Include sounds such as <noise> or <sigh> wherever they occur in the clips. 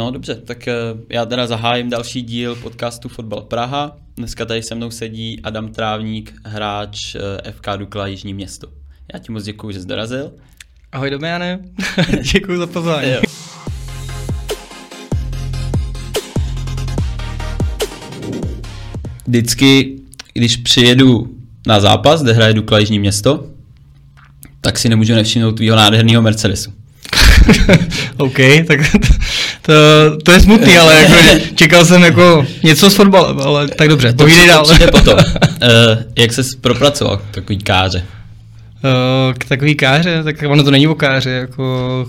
No dobře, tak eh, já teda zahájím další díl podcastu Fotbal Praha. Dneska tady se mnou sedí Adam Trávník, hráč eh, FK Dukla Jižní město. Já ti moc děkuji, že jsi dorazil. Ahoj Domiane, <laughs> děkuji za pozvání. Jo. Vždycky, když přijedu na zápas, kde hraje Dukla Jižní město, tak si nemůžu nevšimnout tvýho nádherného Mercedesu. <laughs> OK, tak to, to je smutný, ale jako, čekal jsem jako něco s fotbalem, ale tak dobře, to povídej dál. To <laughs> potom. Uh, jak se propracoval k takový káře? Uh, k takový káře, tak ono to není o káře, jako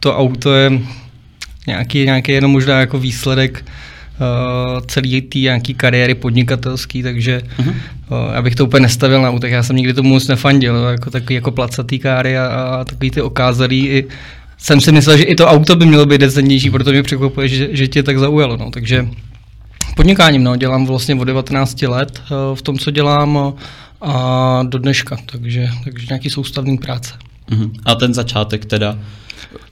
to auto je nějaký, nějaký jenom možná jako výsledek uh, celý té nějaký kariéry podnikatelský, takže uh-huh. uh, já bych to úplně nestavil na útek, já jsem nikdy tomu moc nefandil, jako takový jako placatý káry a, a takový ty okázalý i jsem si myslel, že i to auto by mělo být decentnější, proto mě překvapuje, že, že tě tak zaujalo. No. Takže podnikáním, no, dělám vlastně od 19 let uh, v tom, co dělám uh, a do dneška, takže, takže nějaký soustavný práce. Uh-huh. A ten začátek teda?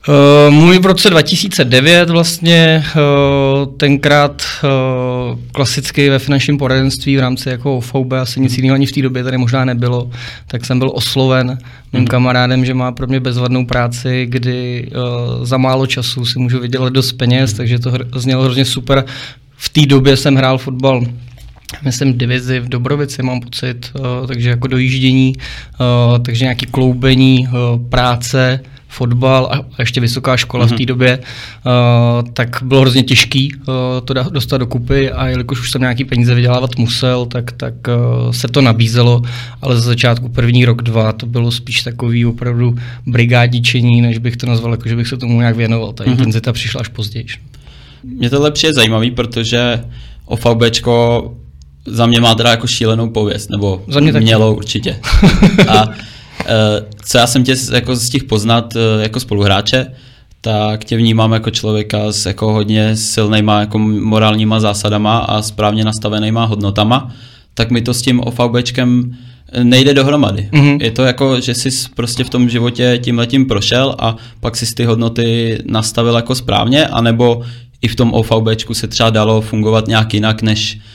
Uh, můj v roce 2009 vlastně uh, tenkrát uh, klasicky ve finančním poradenství v rámci jako FOB, asi nic jiného ani v té době tady možná nebylo, tak jsem byl osloven mým kamarádem, že má pro mě bezvadnou práci, kdy uh, za málo času si můžu vydělat dost peněz, takže to hr- znělo hrozně super. V té době jsem hrál fotbal myslím divizi v Dobrovici, mám pocit, uh, takže jako dojíždění, uh, takže nějaký kloubení, uh, práce, fotbal a ještě vysoká škola mm-hmm. v té mhm. době, uh, tak bylo hrozně těžký uh, to dostat do kupy a jelikož už jsem nějaký peníze vydělávat musel, tak, tak uh, se to nabízelo, ale za začátku první rok, dva to bylo spíš takový opravdu brigádičení, než bych to nazval, jako že bych se tomu nějak věnoval. Ta mm-hmm. intenzita přišla až později. Mě tohle přijde zajímavý, protože OVBčko za mě má teda jako šílenou pověst, nebo za mě mělo určitě. <laughs> A co já jsem tě jako z těch poznat eh, jako spoluhráče, tak tě vnímám jako člověka s jako hodně silnýma jako morálníma zásadama a správně nastavenýma hodnotama, tak mi to s tím OVBčkem nejde dohromady. Mm-hmm. Je to jako, že jsi prostě v tom životě tím letím prošel a pak si ty hodnoty nastavil jako správně, anebo i v tom OVBčku se třeba dalo fungovat nějak jinak, než Eh,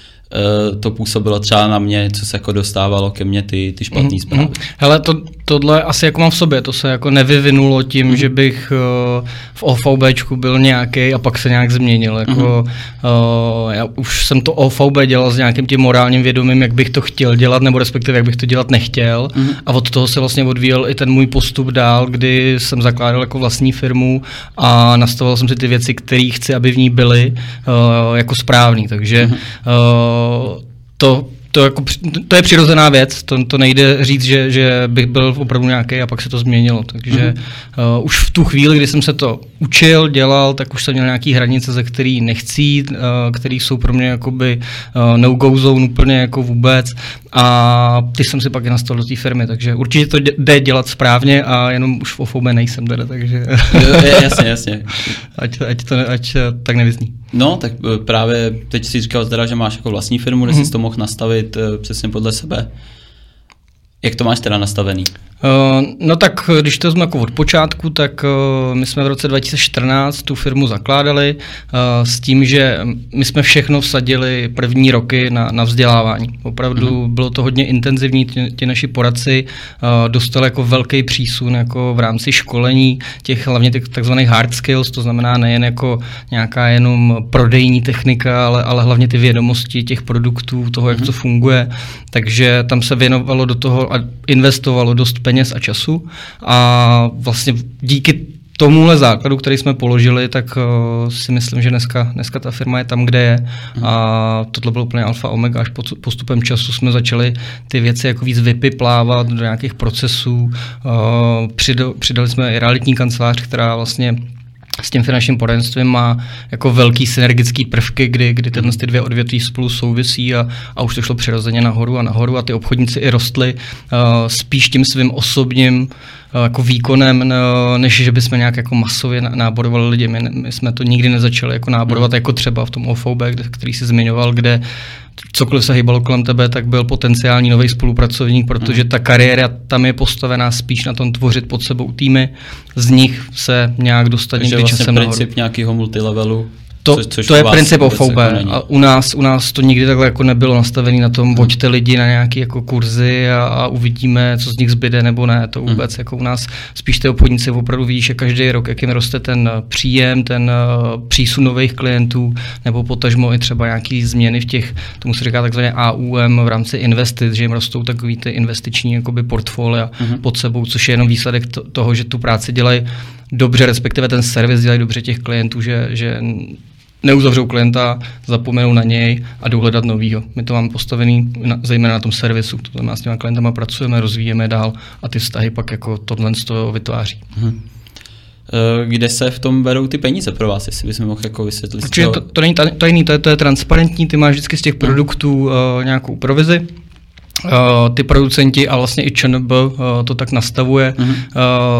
to působilo třeba na mě, co se jako dostávalo ke mně ty, ty špatné mm-hmm. zprávy. Hele, to, tohle asi jako mám v sobě, to se jako nevyvinulo tím, mm-hmm. že bych uh, v OVBčku byl nějaký a pak se nějak změnil. Jako, mm-hmm. uh, já už jsem to OVB dělal s nějakým tím morálním vědomím, jak bych to chtěl dělat, nebo respektive jak bych to dělat nechtěl. Mm-hmm. A od toho se vlastně odvíjel i ten můj postup dál, kdy jsem zakládal jako vlastní firmu a nastavoval jsem si ty věci, které chci, aby v ní byly uh, jako správný. Takže mm-hmm. uh, to to, jako, to je přirozená věc, to, to nejde říct, že, že bych byl opravdu nějaký a pak se to změnilo. Takže mm-hmm. uh, už v tu chvíli, kdy jsem se to učil, dělal, tak už jsem měl nějaké hranice, ze který nechci jít, uh, které jsou pro mě jakoby uh, no-go zone úplně jako vůbec a ty jsem si pak i nastavil do té firmy, takže určitě to jde dělat správně a jenom už v OFOB nejsem teda, takže... jasně, jasně. <laughs> ať, ať, to, ať tak nevyzní. No, tak právě teď si říkal teda, že máš jako vlastní firmu, kde mm-hmm. jsi to mohl nastavit nastavit eh, přesně podle sebe. Jak to máš teda nastavený? Uh, no tak, když to jsme jako od počátku, tak uh, my jsme v roce 2014 tu firmu zakládali s tím, že my jsme všechno vsadili první roky na, na vzdělávání. Opravdu uh-huh. bylo to hodně intenzivní, ti, ti naši poradci dostali jako velký přísun jako v rámci školení těch hlavně těch takzvaných hard skills, to znamená nejen jako nějaká jenom prodejní technika, ale, ale hlavně ty vědomosti těch produktů, toho, jak uh-huh. to funguje. Takže tam se věnovalo do toho a investovalo dost peněz a času a vlastně díky tomuhle základu, který jsme položili, tak uh, si myslím, že dneska, dneska ta firma je tam, kde je. Mm. A tohle bylo úplně alfa omega. Až postupem času jsme začali ty věci jako víc vypiplávat do nějakých procesů. Uh, přidali, přidali jsme i realitní kancelář, která vlastně s tím finančním poradenstvím má jako velký synergický prvky, kdy, kdy tyhle ty dvě odvětví spolu souvisí a, a už to šlo přirozeně nahoru a nahoru a ty obchodníci i rostly uh, spíš tím svým osobním jako výkonem, uh, než že bychom nějak jako masově náborovali lidi. My, my jsme to nikdy nezačali jako náborovat, mm. jako třeba v tom OFOB, který si zmiňoval, kde cokoliv se hýbalo kolem tebe, tak byl potenciální nový spolupracovník, protože ta kariéra tam je postavená spíš na tom tvořit pod sebou týmy, z nich se nějak dostat Takže někdy vlastně časem princip nahoru. nějakého multilevelu To, což, což to je princip OVB. jako a u nás, u nás to nikdy takhle jako nebylo nastavené na tom, voďte lidi na nějaké jako kurzy a, a, uvidíme, co z nich zbyde nebo ne. To vůbec hmm. jako u nás spíš ty obchodníci opravdu vidíš, že každý rok, jak jim roste ten eh, příjem, ten uh, přísun nových klientů, nebo potažmo i třeba nějaký změny v těch, tomu se říká takzvaně AUM v rámci investic, že jim rostou takový ty investiční jakoby portfolia hmm. pod sebou, což je jenom výsledek to, toho, že tu práci dělají dobře, respektive ten servis dělají dobře těch klientů, že, že neuzavřou klienta, zapomenou na něj a jdou hledat novýho. My to máme postavený na, zejména na tom servisu, to znamená s těma klientama pracujeme, rozvíjeme dál a ty vztahy pak jako tohle z toho vytváří. Hmm. Kde se v tom berou ty peníze pro vás, jestli bychom mohl jako vysvětlit? Určitě to, to není tajný, to je, to je transparentní, ty máš vždycky z těch produktů uh, nějakou provizi, ty producenti a vlastně i ČNB uh, to tak nastavuje, uh,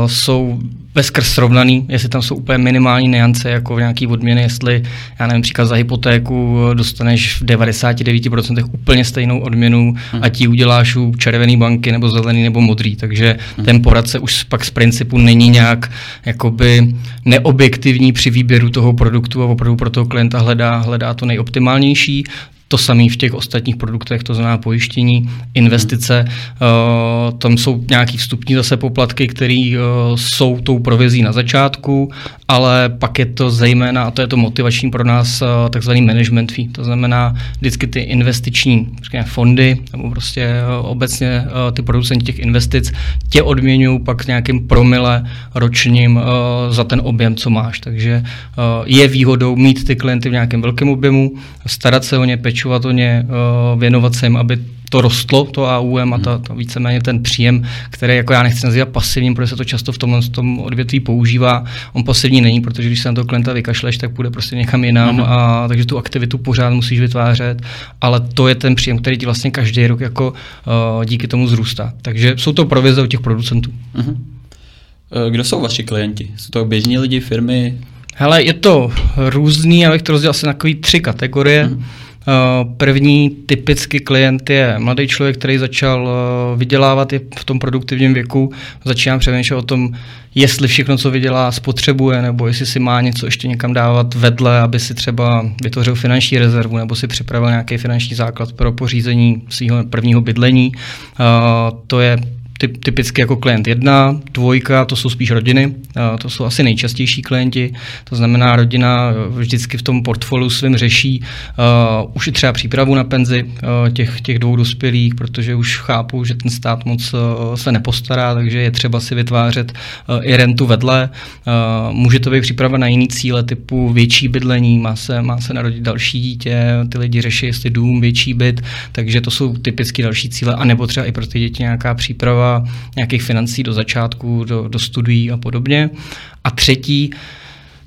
jsou veskrz srovnaný, jestli tam jsou úplně minimální niance, jako v nějaký odměny, jestli, já nevím, příklad za hypotéku dostaneš v 99% úplně stejnou odměnu uh-huh. a ti uděláš u červený banky nebo zelený nebo modrý, takže uh-huh. ten poradce už pak z principu není nějak jakoby neobjektivní při výběru toho produktu a opravdu pro toho klienta hledá, hledá to nejoptimálnější. To samé v těch ostatních produktech, to znamená pojištění, investice, uh, tam jsou nějaký vstupní zase poplatky, které uh, jsou tou provizí na začátku, ale pak je to zejména, a to je to motivační pro nás, uh, takzvaný management fee, to znamená vždycky ty investiční fondy, nebo prostě obecně ty producenti těch investic tě odměňují pak nějakým promile ročním za ten objem, co máš. Takže je výhodou mít ty klienty v nějakém velkém objemu, starat se o ně, o ně, uh, věnovat se jim, aby to rostlo, to AUM a ta, ta víceméně ten příjem, který jako já nechci nazývat pasivním, protože se to často v tom, v tom odvětví používá. On pasivní není, protože když se na toho klienta vykašleš, tak půjde prostě někam jinam, uh-huh. a, takže tu aktivitu pořád musíš vytvářet, ale to je ten příjem, který ti vlastně každý rok jako uh, díky tomu zrůstá. Takže jsou to provize od těch producentů. Uh-huh. Kdo jsou vaši klienti? Jsou to běžní lidi, firmy? Hele, je to různý, abych to rozdělil asi na takový tři kategorie. Uh-huh. První typický klient je mladý člověk, který začal vydělávat i v tom produktivním věku. Začíná přemýšlet o tom, jestli všechno, co vydělá, spotřebuje, nebo jestli si má něco ještě někam dávat vedle, aby si třeba vytvořil finanční rezervu, nebo si připravil nějaký finanční základ pro pořízení svého prvního bydlení. To je typ, typicky jako klient jedna, dvojka, to jsou spíš rodiny, to jsou asi nejčastější klienti, to znamená rodina vždycky v tom portfoliu svým řeší uh, už i třeba přípravu na penzi uh, těch, těch dvou dospělých, protože už chápou, že ten stát moc uh, se nepostará, takže je třeba si vytvářet uh, i rentu vedle. Uh, může to být příprava na jiný cíle typu větší bydlení, má se, má se narodit další dítě, ty lidi řeší, jestli dům, větší byt, takže to jsou typicky další cíle, anebo třeba i pro ty děti nějaká příprava nějakých financí do začátku, do, do studií a podobně. A třetí,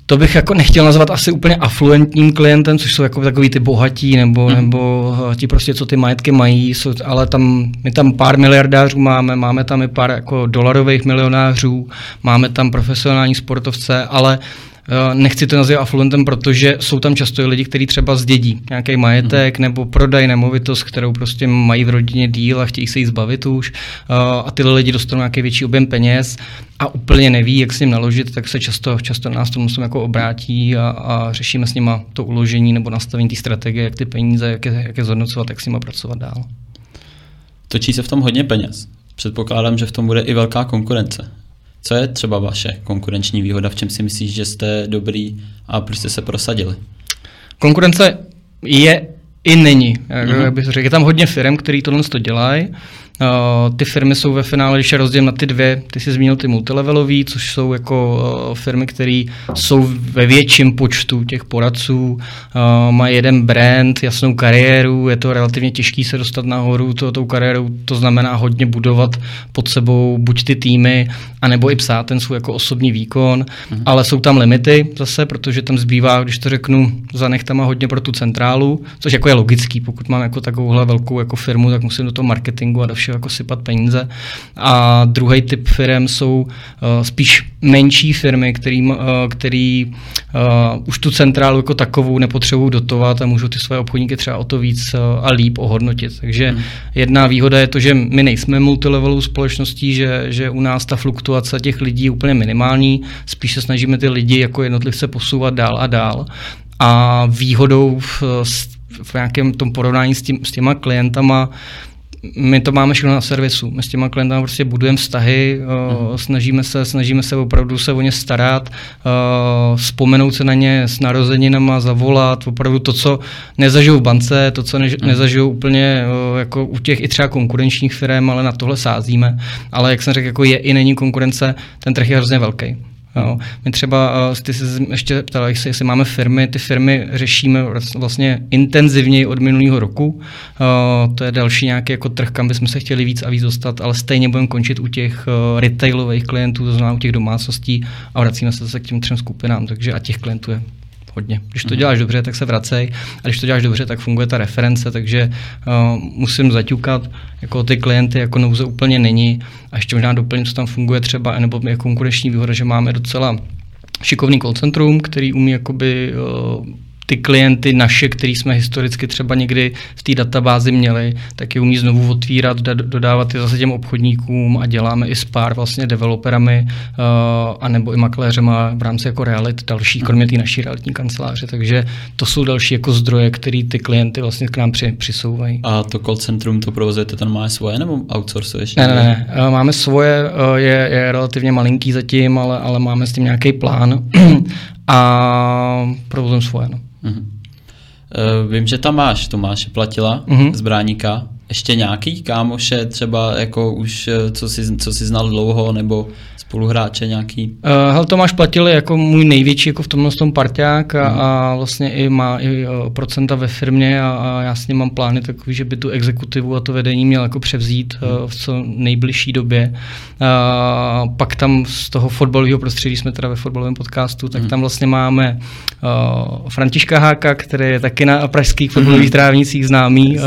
to bych jako nechtěl nazvat asi úplně afluentním klientem, což jsou jako takový ty bohatí, nebo, mm. nebo eh, ti prostě, co ty majetky mají, jsou, ale tam, my tam pár miliardářů máme, máme tam i pár jako dolarových milionářů, máme tam profesionální sportovce, ale Eh, nechci to nazývat afluentem, protože jsou tam často i lidi, kteří třeba zdědí nějaký majetek hmm. nebo prodají nemovitost, kterou prostě mají v rodině díl a chtějí se jí zbavit už eh, a tyhle lidi dostanou nějaký větší objem peněz a úplně neví, jak s ním naložit, tak se často, často nás to musím jako obrátí a, a řešíme s nima to uložení nebo nastavení té strategie, jak ty peníze, jak je, jak je zhodnocovat, jak s nimi pracovat dál. Točí se v tom hodně peněz. Předpokládám, že v tom bude i velká konkurence. Co je třeba vaše konkurenční výhoda, v čem si myslíš, že jste dobrý a proč jste se prosadili? Konkurence je i není. Jak, jak bych řekl. Je tam hodně firm, který tohle to dělají. Uh, ty firmy jsou ve finále, když je rozdíl na ty dvě, ty jsi zmínil ty multilevelový, což jsou jako uh, firmy, které jsou ve větším počtu těch poradců, uh, mají jeden brand, jasnou kariéru, je to relativně těžké se dostat nahoru to, tou kariérou, to znamená hodně budovat pod sebou buď ty týmy, anebo i psát ten svůj jako osobní výkon, uh-huh. ale jsou tam limity zase, protože tam zbývá, když to řeknu, za nechtama hodně pro tu centrálu, což jako je logický, pokud mám jako takovouhle velkou jako firmu, tak musím do toho marketingu a do všeho čeho jako sypat peníze. A druhý typ firm jsou uh, spíš menší firmy, který, uh, který uh, už tu centrálu jako takovou nepotřebují dotovat a můžou ty své obchodníky třeba o to víc uh, a líp ohodnotit. Takže hmm. jedna výhoda je to, že my nejsme multilevelovou společností, že, že u nás ta fluktuace těch lidí je úplně minimální, spíš se snažíme ty lidi jako jednotlivce posouvat dál a dál. A výhodou v, v nějakém tom porovnání s, tím, s těma klientama my to máme všechno na servisu. My s těma klientama prostě budujeme vztahy, uh, snažíme, se, snažíme se opravdu se o ně starat, uh, vzpomenout se na ně s narozeninama, zavolat, opravdu to, co nezažijou v bance, to, co ne, uh nezažijou úplně uh, jako u těch i třeba konkurenčních firm, ale na tohle sázíme. Ale jak jsem řekl, jako je i není konkurence, ten trh je hrozně velký. Jo. My třeba, uh, ty se ještě ptala, jestli, jestli máme firmy, ty firmy řešíme vlastně intenzivněji od minulého roku. Uh, to je další nějaký jako trh, kam bychom se chtěli víc a víc dostat, ale stejně budeme končit u těch uh, retailových klientů, to znamená u těch domácností a vracíme se zase k těm třem skupinám, takže a těch klientů je hodně. Když to mhm. děláš dobře, tak se vracej, a když to děláš dobře, tak funguje ta reference, takže uh, musím zaťukat, jako ty klienty jako nouze úplně není. A ještě možná doplnit, co tam funguje třeba, nebo je konkurenční výhoda, že máme docela šikovný call centrum, který umí jakoby uh, ty klienty naše, který jsme historicky třeba někdy v té databázi měli, tak je umí znovu otvírat, dodávat je zase těm obchodníkům a děláme i s pár vlastně developerami uh, a nebo i makléřema v rámci jako realit další, kromě té naší realitní kanceláře. Takže to jsou další jako zdroje, které ty klienty vlastně k nám při, přisouvají. A to call centrum to provozujete, ten má svoje nebo outsourcuješ? Ne, ne, ne, uh, máme svoje, uh, je, je relativně malinký zatím, ale, ale máme s tím nějaký plán <clears throat> a provozujeme svoje. No. Uh-huh. Uh, vím, že tam máš Tomáše Platila uh-huh. z Bráníka. Ještě nějaký kámoše třeba jako už, eh, co si, co si znal dlouho, nebo spoluhráče nějaký? Uh, Hel Tomáš Platil jako můj největší jako v tomhle tom parťák a, uh-huh. a vlastně i má i uh, procenta ve firmě a, a já s ním mám plány takový, že by tu exekutivu a to vedení měl jako převzít uh, v co nejbližší době. Uh, pak tam z toho fotbalového prostředí, jsme teda ve fotbalovém podcastu, tak uh-huh. tam vlastně máme uh, Františka Háka, který je taky na pražských fotbalových uh-huh. trávnicích známý, uh,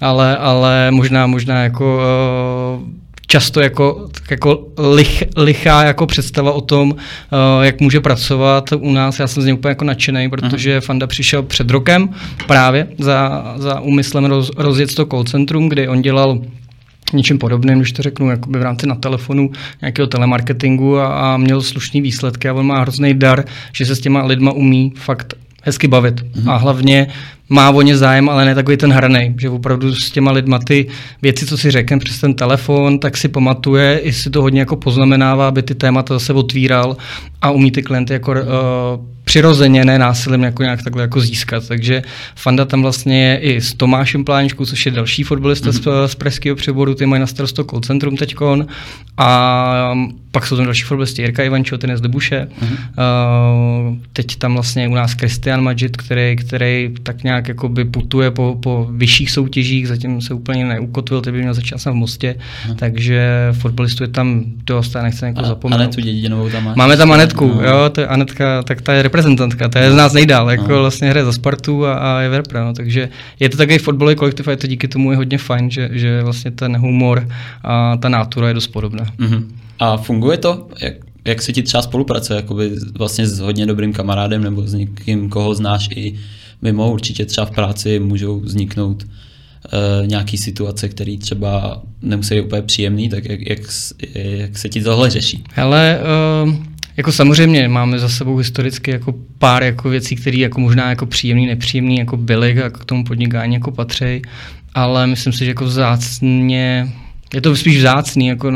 ale, ale možná, možná jako uh, často jako, jako lich, lichá jako představa o tom, uh, jak může pracovat u nás. Já jsem z něj úplně jako nadšený, protože uh-huh. Fanda přišel před rokem právě za, za úmyslem roz, rozjet to call centrum, kdy on dělal něčím podobným, když to řeknu, jakoby v rámci na telefonu nějakého telemarketingu a, a měl slušný výsledky a on má hrozný dar, že se s těma lidma umí fakt hezky bavit. Mm-hmm. A hlavně má o ně zájem, ale ne takový ten hranej, že opravdu s těma lidma ty věci, co si řekne přes ten telefon, tak si pamatuje, i si to hodně jako poznamenává, aby ty témata zase otvíral a umí ty klienty jako uh, přirozeně, ne násilím jako nějak takhle jako získat. Takže Fanda tam vlastně je i s Tomášem Pláničkou, což je další fotbalista mm-hmm. z, z pražského přeboru, ty mají na starost call centrum teďkon. A pak jsou tam další fotbalisti, Jirka Ivančo, ten je z Debuše. Mm-hmm. Uh, teď tam vlastně u nás Christian Majid, který, který tak nějak jakoby putuje po, po vyšších soutěžích, zatím se úplně neukotvil, teď by měl začít v Mostě, mm-hmm. takže fotbalistů je tam dost a nechci jako zapomenout. Anetu Dědinovou tam máš. Máme tam Anetku, no. jo, to je Anetka, tak ta je reprezentantka, ta je z nás nejdál, jako no. vlastně hraje za Spartu a, a je verpra, no, takže je to takový fotbalový kolektiv a je to díky tomu je hodně fajn, že, že vlastně ten humor a ta nátura je dost podobná. Mm-hmm. A funguje to? Jak, jak se ti třeba spolupracuje jakoby vlastně s hodně dobrým kamarádem nebo s někým, koho znáš i mimo? Určitě třeba v práci můžou vzniknout uh, nějaký situace, které třeba nemusí být úplně příjemný, tak jak, jak, jak se ti tohle řeší? Hele, uh, jako samozřejmě máme za sebou historicky jako pár jako věcí, které jako možná jako příjemný, nepříjemný jako byly a k tomu podnikání jako patří, ale myslím si, že jako vzácně, je to spíš vzácný, jako uh,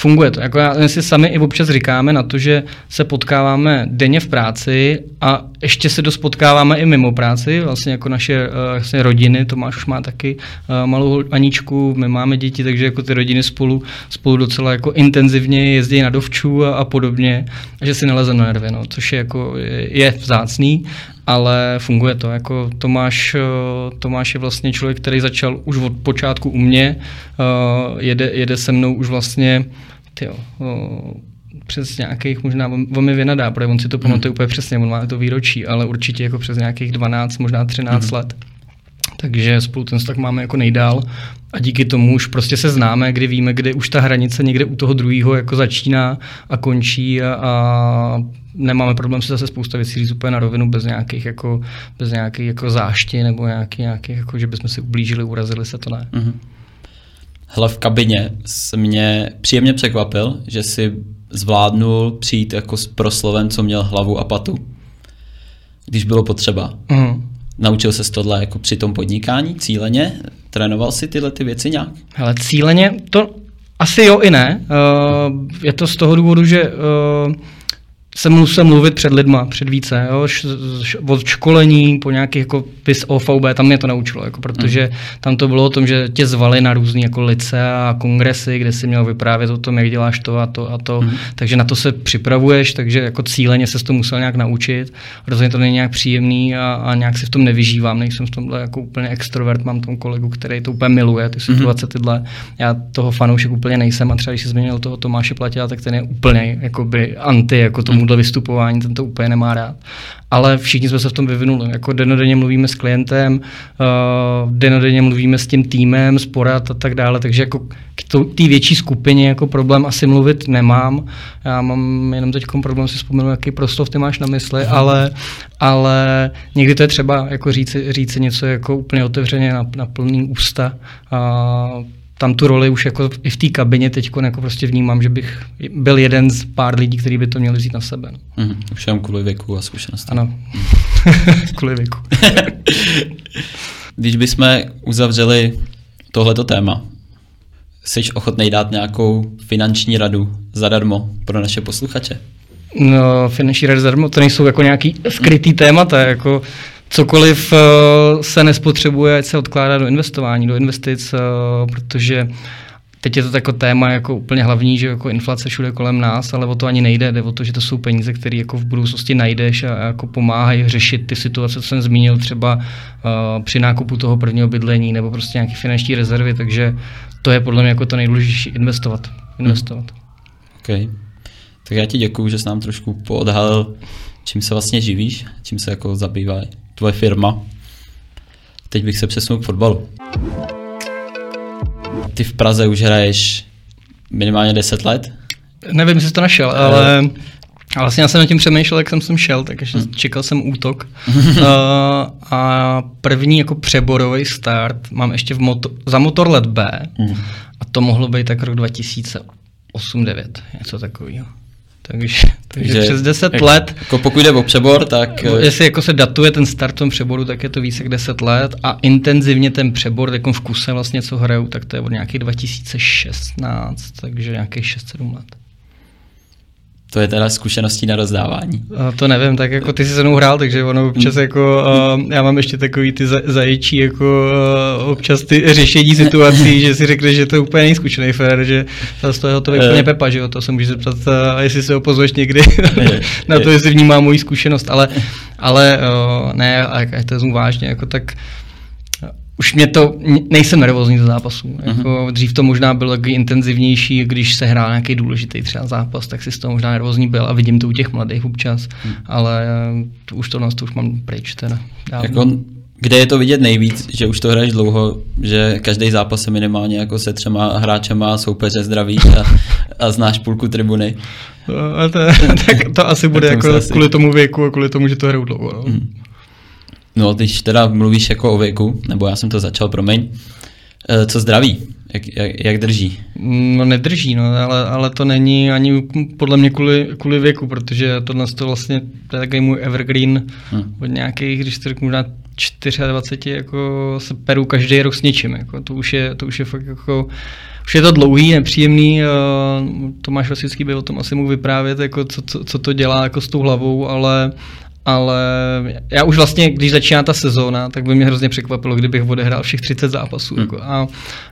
funguje to. Jako já, si sami i občas říkáme na to, že se potkáváme denně v práci a ještě se dost potkáváme i mimo práci, vlastně jako naše uh, vlastně rodiny, Tomáš už má taky uh, malou Aničku, my máme děti, takže jako ty rodiny spolu, spolu docela jako intenzivně jezdí na dovčů a, a podobně, a že si nalezeme na nervy, no, což je jako je vzácný, ale funguje to. Jako Tomáš, eh, Tomáš je vlastně člověk, který začal už od počátku u mě, jede, jede se mnou už vlastně tyjo, přes nějakých, možná on mi vynadá, protože on si to pamatuje mm. úplně přesně, on má to výročí, ale určitě jako přes nějakých 12, možná 13 mm. let takže spolu ten tak máme jako nejdál a díky tomu už prostě se známe, kdy víme, kde už ta hranice někde u toho druhého jako začíná a končí a, a nemáme problém si zase spousta věcí říct úplně na rovinu bez nějakých jako, bez nějakých jako zášti nebo nějaký, nějaký jako, že bychom si ublížili, urazili se, to ne. Mm-hmm. Hele, v kabině se mě příjemně překvapil, že si zvládnul přijít jako s proslovem, co měl hlavu a patu, když bylo potřeba. Mm. Naučil se tohle jako při tom podnikání cíleně? Trénoval si tyhle ty věci nějak? Ale cíleně to asi jo i ne. Uh, je to z toho důvodu, že uh, jsem musel mluvit před lidma, před více, jo, od školení po nějakých jako PIS OVB, tam mě to naučilo, jako, protože mm. tam to bylo o tom, že tě zvali na různé jako lice a kongresy, kde si měl vyprávět o tom, jak děláš to a to a to, mm. takže na to se připravuješ, takže jako cíleně se to musel nějak naučit, rozhodně to není nějak příjemný a, a nějak si v tom nevyžívám, nejsem v tomhle jako úplně extrovert, mám tom kolegu, který to úplně miluje, ty mhm. situace tyhle, já toho fanoušek úplně nejsem a třeba když si změnil toho Tomáše Platila, tak ten je úplně jakoby anti jako tomu tomuhle vystupování, ten to úplně nemá rád. Ale všichni jsme se v tom vyvinuli. Jako denodenně mluvíme s klientem, uh, denodenně mluvíme s tím týmem, s porad a tak dále, takže jako k té větší skupině jako problém asi mluvit nemám. Já mám jenom teď problém si vzpomenout, jaký proslov ty máš na mysli, mhm. ale, ale někdy to je třeba jako říci, říci něco jako úplně otevřeně na, na plný ústa. Uh, tam tu roli už jako i v té kabině teď jako prostě vnímám, že bych byl jeden z pár lidí, kteří by to měli vzít na sebe. No. Mm, už jenom kvůli věku a zkušenosti. Ano, <laughs> kvůli věku. <laughs> Když bychom uzavřeli tohleto téma, jsi ochotný dát nějakou finanční radu zadarmo pro naše posluchače? No, finanční rady zadarmo, to nejsou jako nějaký skrytý témata, jako cokoliv uh, se nespotřebuje, ať se odkládá do investování, do investic, uh, protože teď je to jako téma jako úplně hlavní, že jako inflace všude kolem nás, ale o to ani nejde, jde o to, že to jsou peníze, které jako v budoucnosti najdeš a, jako pomáhají řešit ty situace, co jsem zmínil třeba uh, při nákupu toho prvního bydlení nebo prostě nějaké finanční rezervy, takže to je podle mě jako to nejdůležitější investovat. investovat. Hmm. OK. Tak já ti děkuji, že jsi nám trošku poodhalil, čím se vlastně živíš, čím se jako zabývá tvoje firma. Teď bych se přesunul k fotbalu. Ty v Praze už hraješ minimálně 10 let? Nevím, jestli to našel, ale a vlastně já jsem nad tím přemýšlel, jak jsem sem šel, takže hmm. čekal jsem útok. uh, <laughs> a první jako přeborový start mám ještě v moto- za motor let B hmm. a to mohlo být tak rok 2008-2009, něco takového. Takže, takže, takže přes 10 jak, let. Jako pokud jde o přebor, tak... Eh, jestli jako se datuje ten start v tom přeboru, tak je to více jak 10 let a intenzivně ten přebor, jako v kuse vlastně, co hraju, tak to je od nějakých 2016, takže nějakých 6-7 let. To je teda zkušeností na rozdávání. A to nevím, tak jako ty jsi se mnou hrál, takže ono občas hmm. jako, uh, já mám ještě takový ty zaječí, jako uh, občas ty řešení situací, že si řekne, že to je úplně nejzkušený fér, že z toho je to úplně pepa, že jo, to se můžeš zeptat, uh, jestli se ho pozveš někdy <laughs> na to, jestli vnímá moji zkušenost, ale, ale uh, ne, ať to vezmu vážně, jako tak už mě to, nejsem nervózní za zápasů. Uh-huh. Jako dřív to možná bylo taky intenzivnější, když se hrál nějaký důležitý třeba zápas, tak si z toho možná nervózní byl a vidím to u těch mladých občas, uh-huh. ale to už to, to už mám pryč teda. Jako, kde je to vidět nejvíc, že už to hraješ dlouho, že každý zápas se minimálně jako se třema hráčema soupeře zdraví a, a znáš půlku tribuny. No, to, <laughs> tak to asi bude jako kvůli tomu věku a kvůli tomu, že to hrajou dlouho. No. Hmm. No, když teda mluvíš jako o věku, nebo já jsem to začal, promiň, eh, co zdraví, jak, jak, jak drží? No nedrží, no, ale, ale to není ani podle mě kvůli, kvůli věku, protože tohle to vlastně to je takový můj evergreen hmm. od nějakých, když to řeknu, možná 24 jako se peru každý rok s něčím. Jako, to, už je, to už je fakt jako už je to dlouhý, nepříjemný, uh, Tomáš Vasický by o tom asi mohl vyprávět, jako co, co, co, to dělá jako s tou hlavou, ale ale já už vlastně, když začíná ta sezóna, tak by mě hrozně překvapilo, kdybych odehrál všech 30 zápasů. Hmm. Jako a,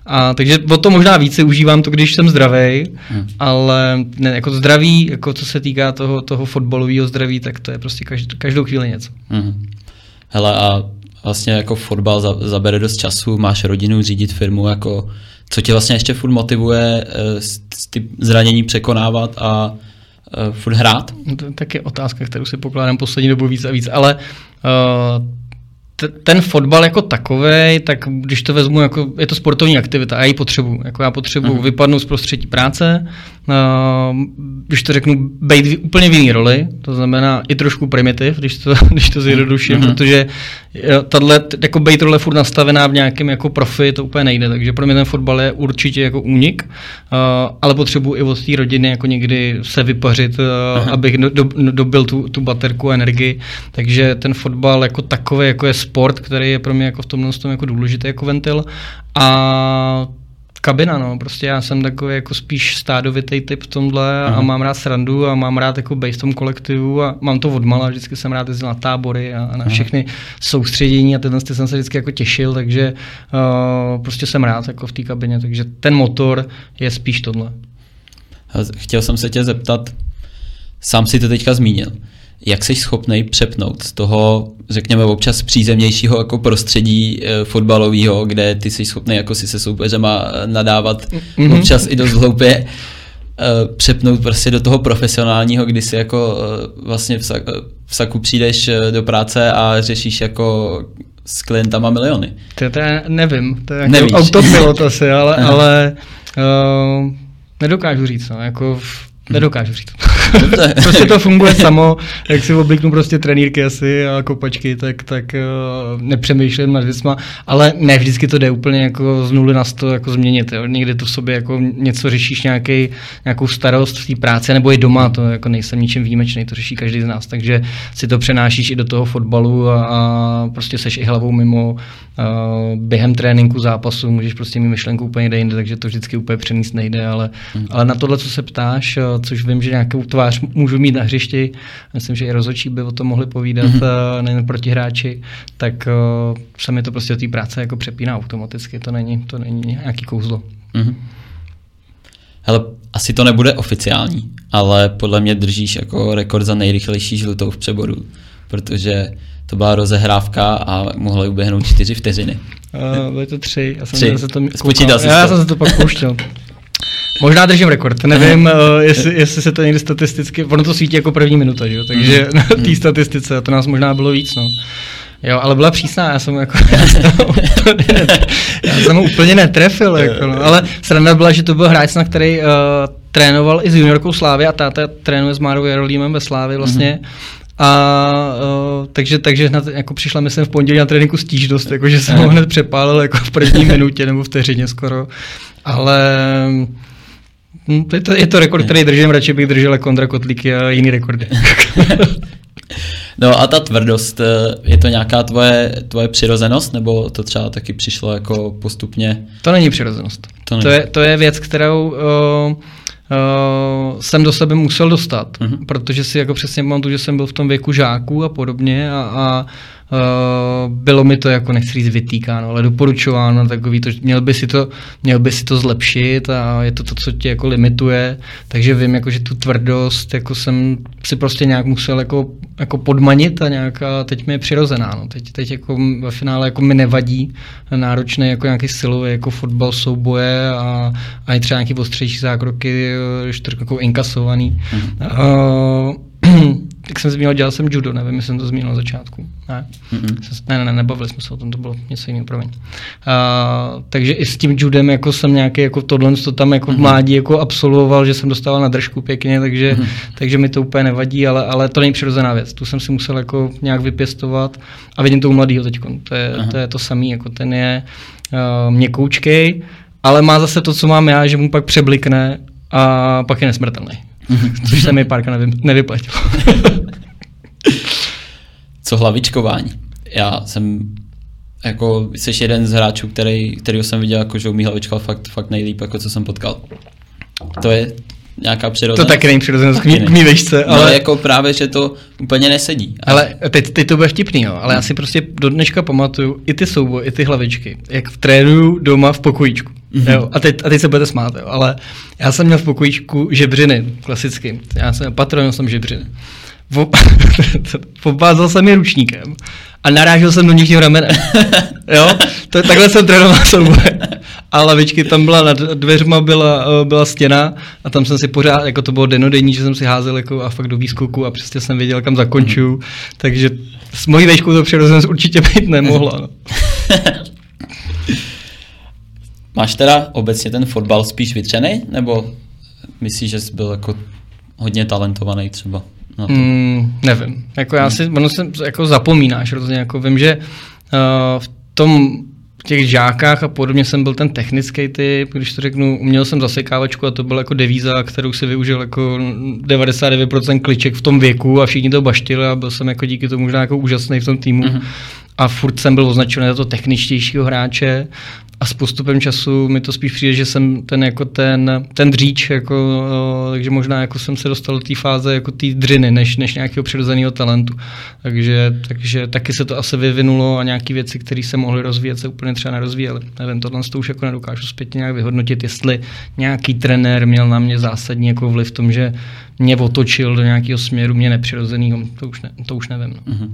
a, takže o to možná více užívám to, když jsem zdravý, hmm. ale ne, jako zdraví, jako co se týká toho, toho fotbalového zdraví, tak to je prostě každou, každou chvíli něco. Hmm. Hele a vlastně jako fotbal za, zabere dost času, máš rodinu, řídit firmu, jako co tě vlastně ještě furt motivuje uh, ty zranění překonávat a uh, furt hrát? No to je taky otázka, kterou si pokládám poslední dobu víc a víc, ale uh, ten fotbal jako takový, tak když to vezmu, jako, je to sportovní aktivita a já ji potřebuji. Jako já potřebuji uh-huh. vypadnout z prostředí práce, když to řeknu, být úplně v jiný roli, to znamená i trošku primitiv, když to, <laughs> když to zjednoduším, uh-huh. protože tahle, jako být role furt nastavená v nějakém jako profi, to úplně nejde, takže pro mě ten fotbal je určitě jako únik, uh, ale potřebuji i od té rodiny jako někdy se vypařit, uh, abych do, do, dobil tu, tu baterku energii, takže ten fotbal jako takový, jako je sport, který je pro mě jako v tomhle tom jako důležitý jako ventil a kabina, no, prostě já jsem takový jako spíš stádovitý typ v tomhle Aha. a mám rád srandu a mám rád jako base v tom kolektivu a mám to odmala, vždycky jsem rád jezdil na tábory a, na všechny Aha. soustředění a tyhle jsem se vždycky jako těšil, takže uh, prostě jsem rád jako v té kabině, takže ten motor je spíš tohle. Chtěl jsem se tě zeptat, sám si to teďka zmínil, jak jsi schopný přepnout z toho, řekněme, občas přízemnějšího jako prostředí e, fotbalového, kde ty jsi schopný jako si se soupeřema eh, nadávat mm-hmm. občas i dost hloupě, e, přepnout prostě do toho profesionálního, kdy si jako vlastně v, sak, v saku přijdeš do práce a řešíš jako s klientama miliony. To, to já nevím, to je jako autopilot asi, ale, <laughs> ale uh, nedokážu říct, no, jako v, Nedokážu říct. <laughs> prostě to funguje samo, jak si obliknu prostě trenýrky asi a kopačky, tak, tak uh, nepřemýšlím nad věcma, ale ne vždycky to jde úplně jako z nuly na sto jako změnit. Jo. Někdy to v sobě jako něco řešíš, nějaký, nějakou starost v té práci, nebo i doma, to jako nejsem ničím výjimečný, to řeší každý z nás, takže si to přenášíš i do toho fotbalu a, a prostě seš i hlavou mimo. Uh, během tréninku zápasu můžeš prostě mít myšlenku úplně jinde, takže to vždycky úplně přenést nejde, ale, hmm. ale na tohle, co se ptáš, což vím, že nějakou tvář můžu mít na hřišti, myslím, že i rozočí by o tom mohli povídat, mm-hmm. nejen protihráči, tak uh, se mi to prostě do té práce jako přepíná automaticky, to není, to není nějaký kouzlo. Mm-hmm. Hele, asi to nebude oficiální, ale podle mě držíš jako rekord za nejrychlejší žlutou v přeboru, protože to byla rozehrávka a mohla uběhnout čtyři vteřiny. Uh, byly to tři. Já jsem tři. Se to Spočítal já, já jsem se to pak pouštěl. <laughs> Možná držím rekord, nevím, uh, <laughs> jestli, jestli se to někdy statisticky, ono to svítí jako první minuta, že? takže mm. na té mhm. statistice to nás možná bylo víc, no. Jo, ale byla přísná, já jsem jako, <laughs> já jsem, úplně, já jsem ho úplně netrefil, jako, no. ale sranda byla, že to byl hráč, na který uh, trénoval i s juniorkou Slávy a táta trénuje s Márou Jarolímem ve Slávy vlastně. Mm. A uh, takže, takže hned, jako přišla myslím v pondělí na tréninku stížnost, jako, že jsem ho hned přepálil jako v první <laughs> minutě nebo vteřině skoro. Ale Hm, to je, to, je to rekord, který držím, radši bych držel kontra kotlíky a jiný rekordy. <laughs> no a ta tvrdost, eh, je to nějaká tvoje, tvoje přirozenost, nebo to třeba taky přišlo jako postupně? To není přirozenost. To, není. to, je, to je věc, kterou uh, uh, jsem do sebe musel dostat, uh-huh. protože si jako přesně pamatuju, že jsem byl v tom věku žáků a podobně a, a bylo mi to jako nechci říct vytýkáno, ale doporučováno takový to, měl by si to, měl by si to zlepšit a je to to, co tě jako limituje, takže vím, jako, že tu tvrdost jako jsem si prostě nějak musel jako, jako podmanit a nějaká, teď mi je přirozená, no. teď, teď jako ve finále jako mi nevadí náročné jako nějaký silový jako fotbal, souboje a, a i třeba nějaký ostřejší zákroky, když to jako inkasovaný. Mm-hmm. Uh, jak jsem zmínil, dělal jsem judo, nevím, jestli jsem to zmínil na začátku. Ne, mm-hmm. ne, ne, ne, nebavili jsme se o tom, to bylo něco jiného, promiň. Uh, takže i s tím judem jako jsem nějaký jako tohle, to tam jako mm-hmm. v mládí jako absolvoval, že jsem dostával na držku pěkně, takže, mm-hmm. takže mi to úplně nevadí, ale, ale to není přirozená věc. Tu jsem si musel jako nějak vypěstovat a vidím to u mladého teď. To je, to je to samé, jako ten je uh, měkoučkej, ale má zase to, co mám já, že mu pak přeblikne a pak je nesmrtelný. Což se mi párka nevy, nevyplatilo. <laughs> Co hlavičkování? Já jsem jako jsi jeden z hráčů, který, který jsem viděl, jako, že umí hlavičkovat fakt, fakt nejlíp, jako co jsem potkal. To je nějaká přirozenost. To taky není přirozenost k, mý, k mý vešce, no, ale... No, jako právě, že to úplně nesedí. Ale teď, teď to bude vtipný, jo. ale já si prostě do dneška pamatuju i ty souboje, i ty hlavičky, jak v trénuju doma v pokojíčku. Mm-hmm. Jo, a, teď, a teď se budete smát, jo, ale já jsem měl v pokojíčku žebřiny, klasicky. Já jsem patron, jsem žebřiny. Popázal <laughs> jsem je ručníkem a narážel jsem do nich tím ramenem. <laughs> jo, to, takhle jsem trénoval souboje. A lavičky tam byla nad dveřma byla, eh, byla stěna a tam jsem si pořád, jako to bylo denodenní, že jsem si házel jako a fakt do výskoku a přesně jsem věděl, kam zakonču. Mm. Takže s mojí vejškou to přirozenost určitě být nemohla. No. <laughs> Máš teda obecně ten fotbal spíš vytřený, nebo myslíš, že jsi byl jako hodně talentovaný třeba? Na to? Mm, nevím. Jako já hmm. si, ono se jako zapomínáš rozhodně. Jako vím, že uh, v tom v těch žákách a podobně jsem byl ten technický typ, když to řeknu, uměl jsem zasekávačku a to byla jako devíza, kterou si využil jako 99% kliček v tom věku a všichni to baštili a byl jsem jako díky tomu možná jako úžasný v tom týmu. Mm-hmm. A furt jsem byl označený za to techničtějšího hráče a s postupem času mi to spíš přijde, že jsem ten jako ten, ten dříč, jako, takže možná jako jsem se dostal do té fáze jako té dřiny, než, než nějakého přirozeného talentu. Takže, takže taky se to asi vyvinulo a nějaké věci, které se mohly rozvíjet, se úplně třeba nerozvíjely. Nevím, tohle to už jako nedokážu zpětně nějak vyhodnotit, jestli nějaký trenér měl na mě zásadní jako vliv v tom, že mě otočil do nějakého směru mě nepřirozeného, to už, ne, to už nevím. No. Mm-hmm.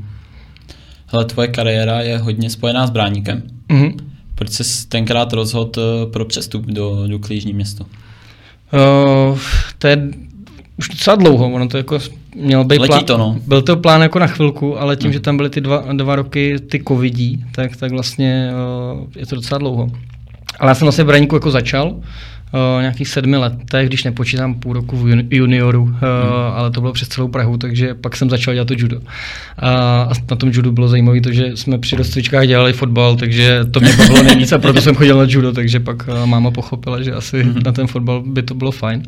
Hele, tvoje kariéra je hodně spojená s bráníkem. Mm-hmm. Proč jsi tenkrát rozhodl eh, pro přestup do, do Klížní město? Uh, to je už docela dlouho, ono to jako měl být plán, to, no. byl to plán jako na chvilku, ale tím, hmm. že tam byly ty dva, dva roky ty covidí, tak, tak vlastně uh, je to docela dlouho. Ale já jsem vlastně v Braníku jako začal, uh, nějakých sedmi letech, když nepočítám půl roku v junioru, uh, hmm. ale to bylo přes celou Prahu, takže pak jsem začal dělat to judo. A, a na tom judu bylo zajímavé to, že jsme při rozcvičkách dělali fotbal, takže to mě bavilo nejvíc a proto jsem chodil na judo, takže pak uh, máma pochopila, že asi hmm. na ten fotbal by to bylo fajn.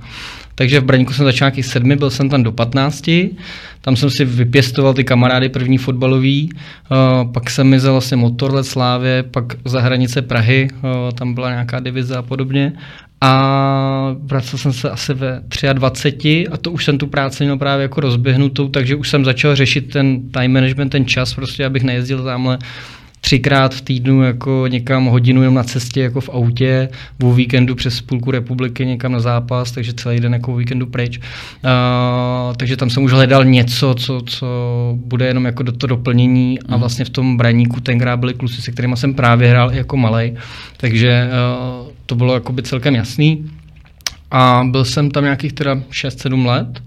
Takže v Braníku jsem začal nějakých sedmi, byl jsem tam do 15. Tam jsem si vypěstoval ty kamarády první fotbalový, uh, pak jsem mizel vlastně motorlet Slávě, pak za hranice Prahy, uh, tam byla nějaká divize a podobně. A vracel jsem se asi ve 23 a to už jsem tu práci měl právě jako rozběhnutou, takže už jsem začal řešit ten time management, ten čas, prostě abych nejezdil tamhle třikrát v týdnu jako někam hodinu jenom na cestě jako v autě, v víkendu přes půlku republiky někam na zápas, takže celý den jako víkendu pryč. Uh, takže tam jsem už hledal něco, co, co bude jenom jako do to doplnění a mhm. vlastně v tom braníku tenkrát byli kluci, se kterými jsem právě hrál jako malej, takže uh, to bylo jako by celkem jasný. A byl jsem tam nějakých teda 6-7 let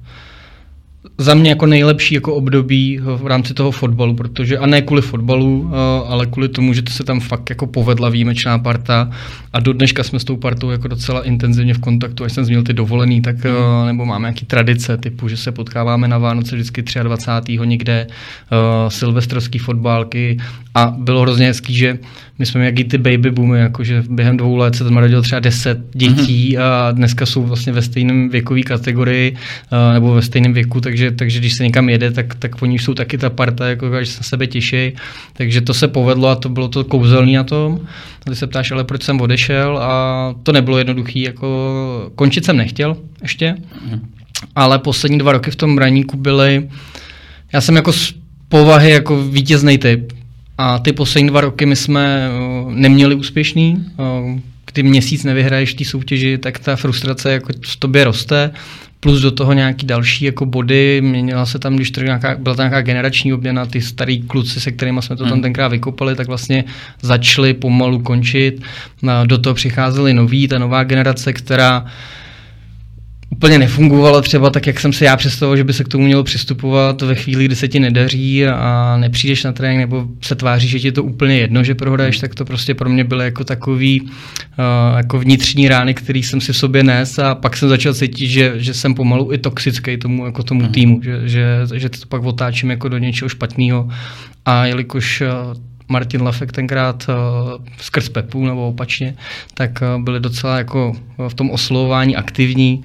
za mě jako nejlepší jako období v rámci toho fotbalu, protože a ne kvůli fotbalu, eh, ale kvůli tomu, že to se tam fakt jako povedla výjimečná parta a do dneška jsme s tou partou jako docela intenzivně v kontaktu, až jsem zmínil ty dovolený, tak mm. nebo máme nějaký tradice typu, že se potkáváme na Vánoce vždycky 23. někde, uh, silvestrovský fotbálky a bylo hrozně hezký, že my jsme jaký ty baby boomy, jakože během dvou let se tam narodilo třeba deset dětí mm-hmm. a dneska jsou vlastně ve stejném věkové kategorii uh, nebo ve stejném věku, takže, takže když se někam jede, tak, tak oni jsou taky ta parta, jako že se na sebe těší. Takže to se povedlo a to bylo to kouzelný na tom. A ty se ptáš, ale proč jsem odešel a to nebylo jednoduché, jako končit jsem nechtěl ještě, mm-hmm. ale poslední dva roky v tom raníku byly, já jsem jako z povahy jako vítězný typ, a ty poslední dva roky my jsme uh, neměli úspěšný. Uh, kdy měsíc nevyhraješ té soutěži, tak ta frustrace jako v tobě roste. Plus do toho nějaký další jako body, měnila se tam, když to nějaká, byla tam nějaká generační obměna, ty starý kluci, se kterými jsme to tam hmm. tenkrát vykopali, tak vlastně začali pomalu končit. Do toho přicházeli noví, ta nová generace, která úplně nefungovalo třeba tak, jak jsem si já představoval, že by se k tomu mělo přistupovat ve chvíli, kdy se ti nedaří a nepřijdeš na trénink nebo se tváří, že ti je to úplně jedno, že prohraješ, tak to prostě pro mě bylo jako takový uh, jako vnitřní rány, který jsem si v sobě nes a pak jsem začal cítit, že, že jsem pomalu i toxický tomu, jako tomu mm. týmu, že, že, že to pak otáčím jako do něčeho špatného a jelikož uh, Martin Lafek tenkrát uh, skrz Pepu nebo opačně, tak uh, byli docela jako v tom oslovování aktivní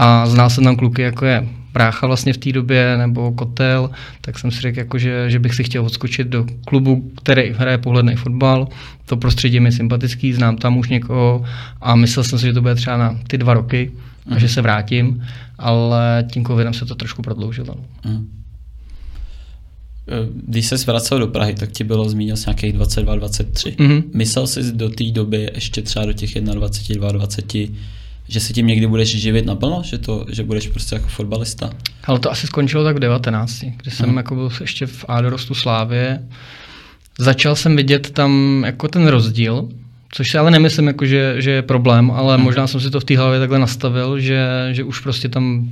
a znal jsem tam kluky, jako je brácha vlastně v té době, nebo kotel, tak jsem si řekl, jako, že, že bych si chtěl odskočit do klubu, který hraje pohledný fotbal. To prostředí mi sympatický, znám tam už někoho a myslel jsem si, že to bude třeba na ty dva roky a že mhm. se vrátím, ale tím covidem se to trošku prodloužilo. Mm. Když se vracel do Prahy, tak ti bylo zmínil nějakých 22, 23. Mm-hmm. Myslel jsi do té doby ještě třeba do těch 21, 22, že se tím někdy budeš živit naplno, že, to, že budeš prostě jako fotbalista? Ale to asi skončilo tak v 19, kdy jsem hmm. jako byl ještě v A dorostu Slávě. Začal jsem vidět tam jako ten rozdíl, což si ale nemyslím, jako že, že je problém, ale hmm. možná jsem si to v té hlavě takhle nastavil, že, že už prostě tam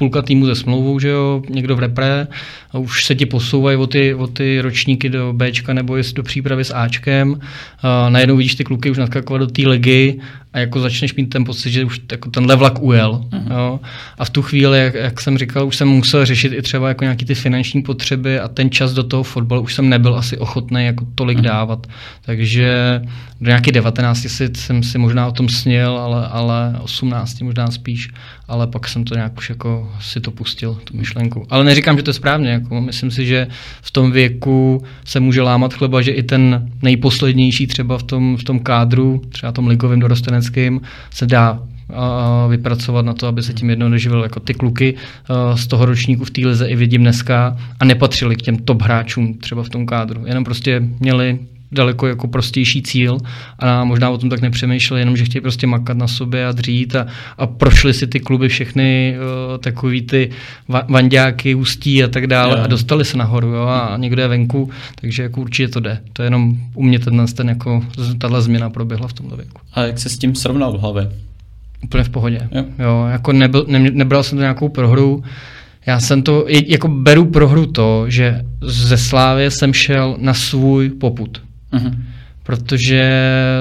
půlka týmu ze smlouvou, že jo, někdo v repre a už se ti posouvají o ty, o ty ročníky do Bčka nebo jest do přípravy s Ačkem. A najednou vidíš ty kluky už naskakovat do té ligy a jako začneš mít ten pocit, že už jako ten vlak ujel. Uh-huh. Jo? A v tu chvíli, jak, jak, jsem říkal, už jsem musel řešit i třeba jako nějaký ty finanční potřeby a ten čas do toho fotbalu už jsem nebyl asi ochotný jako tolik uh-huh. dávat. Takže do nějaký 19 jsem si možná o tom snil, ale, ale 18 možná spíš, ale pak jsem to nějak už jako si to pustil, tu myšlenku. Ale neříkám, že to je správně, jako myslím si, že v tom věku se může lámat chleba, že i ten nejposlednější třeba v tom, v tom kádru, třeba tom ligovém dorosteneckém, se dá vypracovat na to, aby se tím jednou neživil. Jako ty kluky z toho ročníku v té lize i vidím dneska a nepatřili k těm top hráčům třeba v tom kádru. Jenom prostě měli daleko jako prostější cíl a možná o tom tak nepřemýšleli, jenom že chtějí prostě makat na sobě a dřít a, a prošli si ty kluby všechny uh, takový ty va- vandáky, ústí a tak dále yeah. a dostali se nahoru jo, a někde je venku, takže jako určitě to jde. To je jenom u mě ten, ten jako, tahle změna proběhla v tomto věku. A jak se s tím srovnal v hlavě? Úplně v pohodě. Jo. jo jako nebyl, ne, nebral jsem to nějakou prohru, já jsem to, jako beru prohru to, že ze Slávě jsem šel na svůj poput. Uh-huh. Protože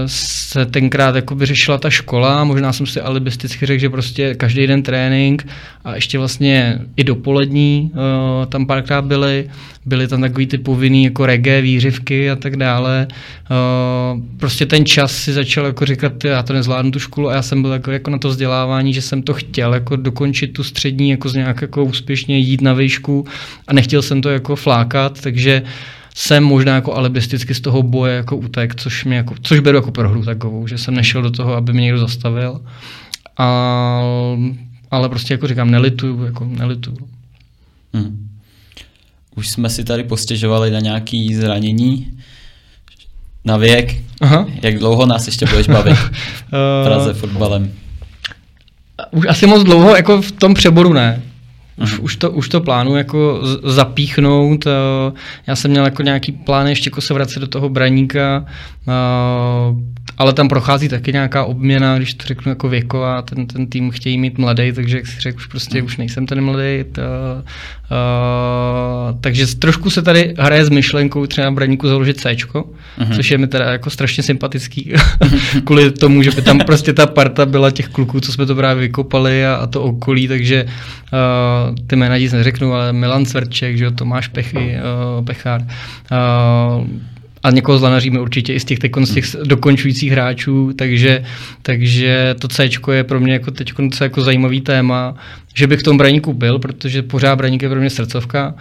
se tenkrát jakoby řešila ta škola, možná jsem si alibisticky řekl, že prostě každý den trénink a ještě vlastně i dopolední uh, tam párkrát byly, byly tam takový ty povinný jako reggae, výřivky a tak dále. Uh, prostě ten čas si začal jako říkat, já to nezvládnu tu školu a já jsem byl jako, jako na to vzdělávání, že jsem to chtěl jako dokončit tu střední, jako z nějak jako úspěšně jít na výšku a nechtěl jsem to jako flákat, takže uh, jsem možná jako alibisticky z toho boje jako utek, což, mě jako, což beru jako prohru takovou, že jsem nešel do toho, aby mě někdo zastavil. A, ale prostě jako říkám, nelituju, jako nelituju. Hmm. Už jsme si tady postěžovali na nějaký zranění, na věk. Aha. Jak dlouho nás ještě budeš bavit <laughs> v Praze fotbalem? Už asi moc dlouho, jako v tom přeboru ne. Už, mhm. už, to, už to plánu jako zapíchnout. Eh, já jsem měl jako nějaký plán ještě jako se vracet do toho braníka, eh, ale tam prochází taky nějaká obměna, když to řeknu jako věková, ten, ten tým chtějí mít mladý, takže jak si řekl, už prostě už nejsem ten mladý. To, uh, takže trošku se tady hraje s myšlenkou třeba braníku založit C, uh-huh. což je mi teda jako strašně sympatický, <laughs> <laughs> kvůli tomu, že by tam prostě ta parta byla těch kluků, co jsme to právě vykopali a, a to okolí, takže uh, ty jména nic neřeknu, ale Milan Cvrček, že jo, Tomáš Pechy, uh, Pechár, uh, a někoho zlanaříme určitě i z těch, z těch dokončujících hráčů, takže, takže to C je pro mě jako teď jako zajímavý téma, že bych v tom braníku byl, protože pořád braník je pro mě srdcovka,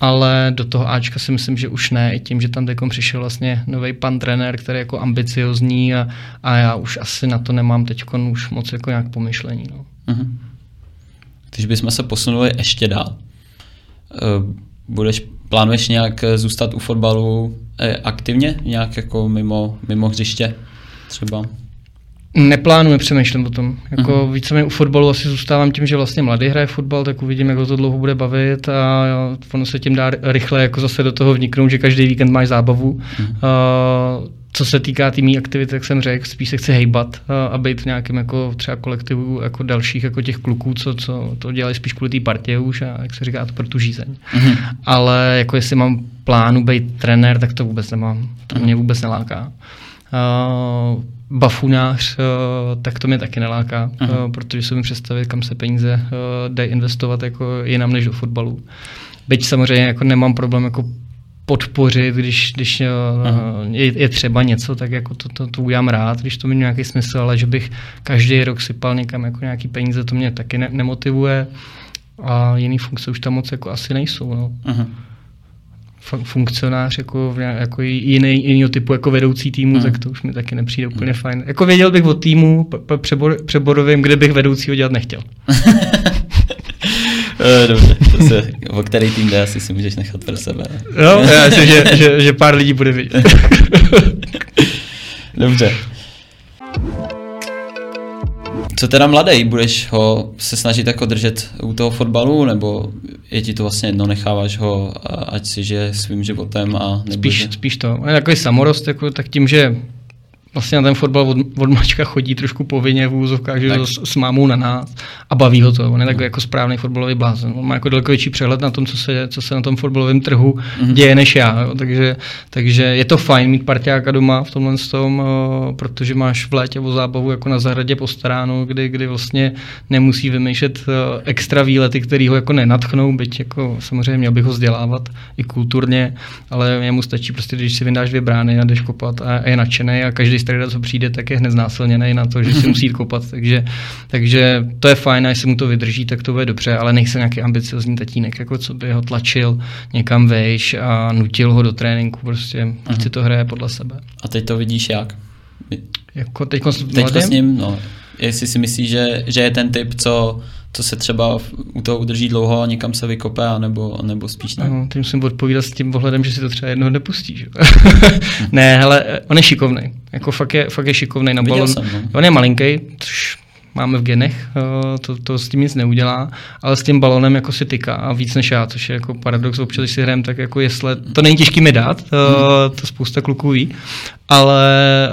ale do toho Ačka si myslím, že už ne, i tím, že tam teďkom přišel vlastně nový pan trenér, který je jako ambiciozní a, a já už asi na to nemám teď už moc jako nějak pomyšlení. No. Uh-huh. Když bychom se posunuli ještě dál, uh, budeš, plánuješ nějak zůstat u fotbalu Eh, aktivně, nějak jako mimo, mimo hřiště třeba? Neplánuji, přemýšlím o tom. Jako uh-huh. víceméně u fotbalu asi zůstávám tím, že vlastně mladý hraje fotbal, tak uvidím, jak ho to dlouho bude bavit a ono se tím dá rychle jako zase do toho vniknout, že každý víkend máš zábavu. Uh-huh. Uh, co se týká týmí aktivit, tak jsem řekl, spíš se chci hejbat a být v nějakém jako třeba kolektivu jako dalších jako těch kluků, co, co to dělají spíš kvůli té partě už a jak se říká, to pro tu žízeň. Mm-hmm. Ale jako jestli mám plánu být trenér, tak to vůbec nemám. To mm-hmm. mě vůbec neláká. Uh, bafunář, uh, tak to mě taky neláká, uh, protože si mi představit, kam se peníze uh, dají investovat jako jinam než do fotbalu. Byť samozřejmě jako nemám problém jako podpořit, když, když uh, je, je třeba něco, tak jako to, to, to udělám rád, když to má nějaký smysl, ale že bych každý rok sypal někam jako nějaký peníze, to mě taky ne, nemotivuje a jiný funkce už tam moc jako asi nejsou. No. Uh-huh funkcionář jako, jako jiný, jiný typu jako vedoucí týmu, hmm. tak to už mi taky nepřijde úplně hmm. fajn. Jako věděl bych o týmu přebor, přeborovým, kde bych vedoucího dělat nechtěl. <laughs> Eh, dobře, to se, <laughs> o který tým jde, asi si můžeš nechat pro sebe. No, <laughs> já myslím, že, že, že pár lidí bude vidět. <laughs> Dobře. Co teda mladý? Budeš ho se snažit jako držet u toho fotbalu, nebo je ti to vlastně jedno, necháváš ho, ať si žije svým životem a spíš, spíš to. Je takový samorost, jako, tak tím, že vlastně na ten fotbal od, od mačka chodí trošku povinně v úzovkách, že s, s mámou na nás a baví ho to. On je takový jako správný fotbalový blázen. On má jako daleko větší přehled na tom, co se, co se na tom fotbalovém trhu mm-hmm. děje než já. Jo. Takže, takže je to fajn mít parťáka doma v tomhle tom, protože máš v létě o zábavu jako na zahradě postaráno, kdy, kdy vlastně nemusí vymýšlet extra výlety, který ho jako nenatchnou, byť jako samozřejmě měl bych ho vzdělávat i kulturně, ale jemu stačí prostě, když si vyndáš dvě brány a jdeš kopat a je nadšený a každý strejda, co přijde, tak je hned znásilněný na to, že si musí jít kopat. Takže, takže to je fajn, a jestli mu to vydrží, tak to bude dobře, ale nejsem nějaký ambiciozní tatínek, jako co by ho tlačil někam vejš a nutil ho do tréninku, prostě uh-huh. si to hraje podle sebe. A teď to vidíš jak? Jako teď, teď s ním, no, jestli si myslíš, že, že je ten typ, co co se třeba u toho udrží dlouho a někam se vykope, anebo, nebo spíš ne? No, ty musím odpovídat s tím pohledem, že si to třeba jednoho nepustí. Že? <laughs> ne, hele, on je šikovný. Jako fakt je, fakt je šikovný na balon. Jsem, no. On je malinký, což máme v genech, eh, to, to s tím nic neudělá, ale s tím balonem jako si tyká a víc než já, což je jako paradox, občas, když si hrajem, tak jako jestli, to není těžký mi dát, to, eh, to spousta kluků ví, ale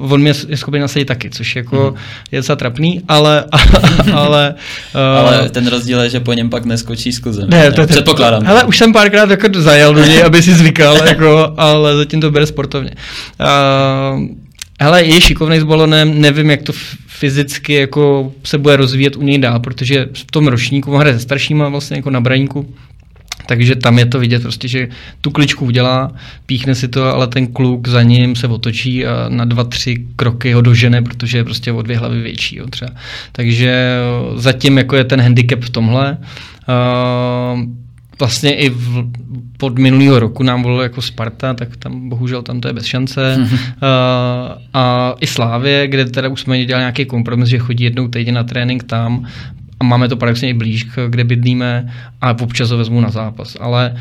uh, on mě je schopný nasadit taky, což jako mm. je docela trapný, ale... <laughs> ale, uh, ale ten rozdíl je, že po něm pak neskočí z kluzem. Ne, to, předpokládám. Hele, už jsem párkrát jako zajel do něj, aby si zvykal, <laughs> jako, ale zatím to bere sportovně. Uh, Hele, je šikovný s balonem, nevím, jak to fyzicky jako se bude rozvíjet u něj dál, protože v tom ročníku on hraje se staršíma vlastně jako na braníku, takže tam je to vidět prostě, že tu kličku udělá, píchne si to, ale ten kluk za ním se otočí a na dva, tři kroky ho dožene, protože je prostě o dvě hlavy větší. Jo, třeba. Takže zatím jako je ten handicap v tomhle. Uh, vlastně i v, pod minulého roku nám volilo jako Sparta, tak tam bohužel tam to je bez šance. uh, a i Slávě, kde teda už jsme dělali nějaký kompromis, že chodí jednou týdně na trénink tam a máme to paradoxně i blíž, kde bydlíme a občas ho vezmu na zápas. Ale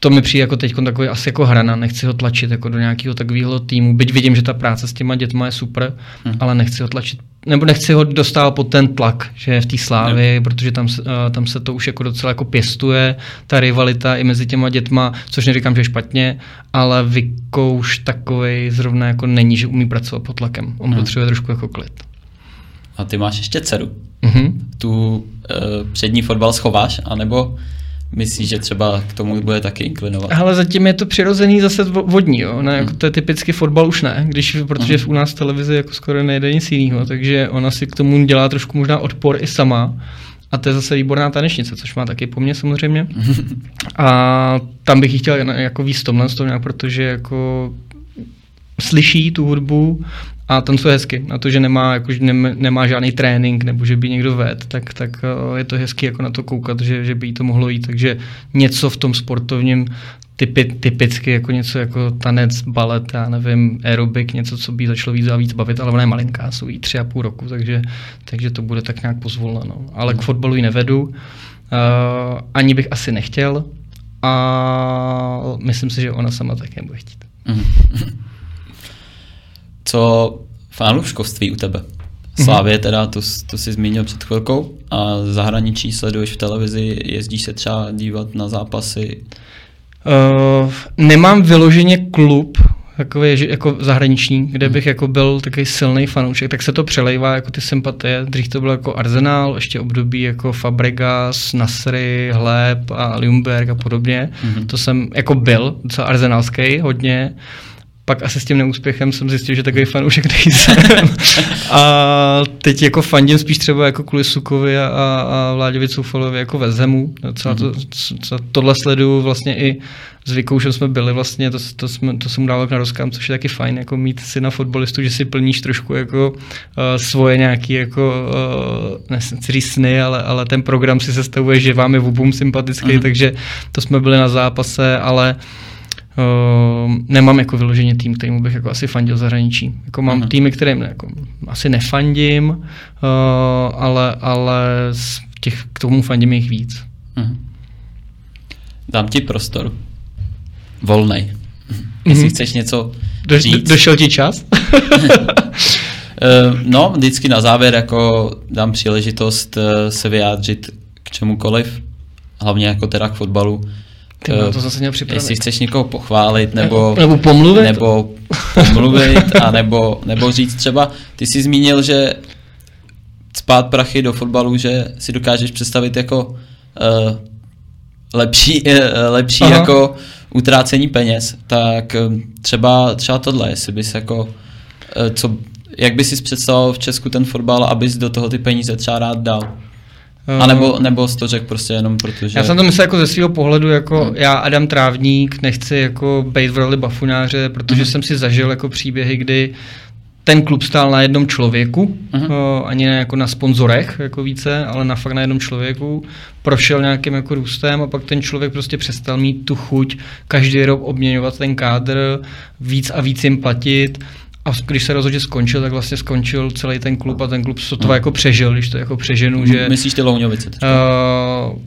to mi přijde jako teď takový asi jako hrana, nechci ho tlačit jako do nějakého takového týmu, byť vidím, že ta práce s těma dětma je super, hmm. ale nechci ho tlačit, nebo nechci ho dostat pod ten tlak, že je v té slávě, hmm. protože tam, uh, tam se to už jako docela jako pěstuje, ta rivalita i mezi těma dětma, což neříkám, že je špatně, ale Viko už takovej zrovna jako není, že umí pracovat pod tlakem. On hmm. potřebuje trošku jako klid. A ty máš ještě dceru. Mm-hmm. Tu uh, přední fotbal schováš, anebo Myslíš, že třeba k tomu bude taky inklinovat? Ale zatím je to přirozený zase vodní, jo? Ne, jako hmm. to je typicky fotbal už ne, když, protože hmm. u nás v televizi jako skoro nejde nic jiného, takže ona si k tomu dělá trošku možná odpor i sama. A to je zase výborná tanečnice, což má taky po mně samozřejmě. <laughs> A tam bych ji chtěl jako víc tomhle, protože jako slyší tu hudbu a tancuje hezky. Na to, že nemá, jako, že nemá žádný trénink nebo že by někdo ved, tak, tak eh, je to hezky jako na to koukat, že, že by jí to mohlo jít. Takže něco v tom sportovním typy, typicky jako něco jako tanec, balet, já nevím, aerobik, něco, co by začalo víc a víc bavit, ale ona je malinká, jsou jí tři a půl roku, takže, takže to bude tak nějak pozvoleno. Ale k fotbalu ji nevedu, uh, ani bych asi nechtěl a myslím si, že ona sama také bude chtít. Mm. <laughs> Co fanouškovství u tebe? Slávě teda, to, to si zmínil před chvilkou. A zahraničí sleduješ v televizi, jezdíš se třeba dívat na zápasy? Uh, nemám vyloženě klub, takový jako zahraniční, kde bych jako byl takový silný fanoušek, tak se to přelejvá jako ty sympatie. Dřív to bylo jako Arsenal, ještě období jako Fabregas, Nasry, Hleb a Ljungberg a podobně. Mm-hmm. To jsem jako byl, docela arsenalský hodně pak asi s tím neúspěchem jsem zjistil, že takový fanoušek nejsem. <laughs> a teď jako fandím spíš třeba jako kvůli Sukovi a, a Vláďovi Coufalovi jako ve Zemu. Docela to, co, tohle sleduju vlastně i s Vikoušem jsme byli vlastně, to, to, jsme, to jsem dával na rozkám, což je taky fajn, jako mít si na fotbalistu, že si plníš trošku jako uh, svoje nějaký jako, uh, nechci sny, ale, ale ten program si sestavuje, že vám je v sympatický, uh-huh. takže to jsme byli na zápase, ale uh, Uh, nemám jako vyloženě tým, kterým bych jako asi fandil zahraničí. Jako mám uh-huh. týmy, kterým jako asi nefandím, uh, ale, ale z těch, k tomu fandím jich víc. Uh-huh. Dám ti prostor. Volnej. Jestli chceš něco Do, říct. Došel ti čas? Uh, <laughs> no, vždycky na závěr jako dám příležitost se vyjádřit k čemukoliv, hlavně jako teda k fotbalu Ty uh, to zase měl připravit. Jestli chceš někoho pochválit, nebo, nebo pomluvit, nebo, <laughs> pomluvit a nebo, nebo říct třeba, ty jsi zmínil, že spát prachy do fotbalu, že si dokážeš představit jako uh, lepší, uh, lepší jako utrácení peněz, tak třeba, třeba tohle, jestli bys jako, uh, co, jak bys si představoval v Česku ten fotbal, abys do toho ty peníze třeba rád dal? A nebo, nebo jsi to řekl prostě jenom protože... Já jsem to myslel jako ze svého pohledu, jako hmm. já Adam Trávník, nechci jako být v roli bafunáře, protože hmm. jsem si zažil jako příběhy, kdy ten klub stál na jednom člověku, uh-huh. o, ani ne jako na sponzorech jako více, ale na fakt na jednom člověku, prošel nějakým jako růstem a pak ten člověk prostě přestal mít tu chuť každý rok obměňovat ten kádr, víc a víc jim platit a když se rozhodně skončil, tak vlastně skončil celý ten klub a ten klub to uh-huh. jako přežil, když to jako přeženu, že... Myslíš ty Louňovice? Uh,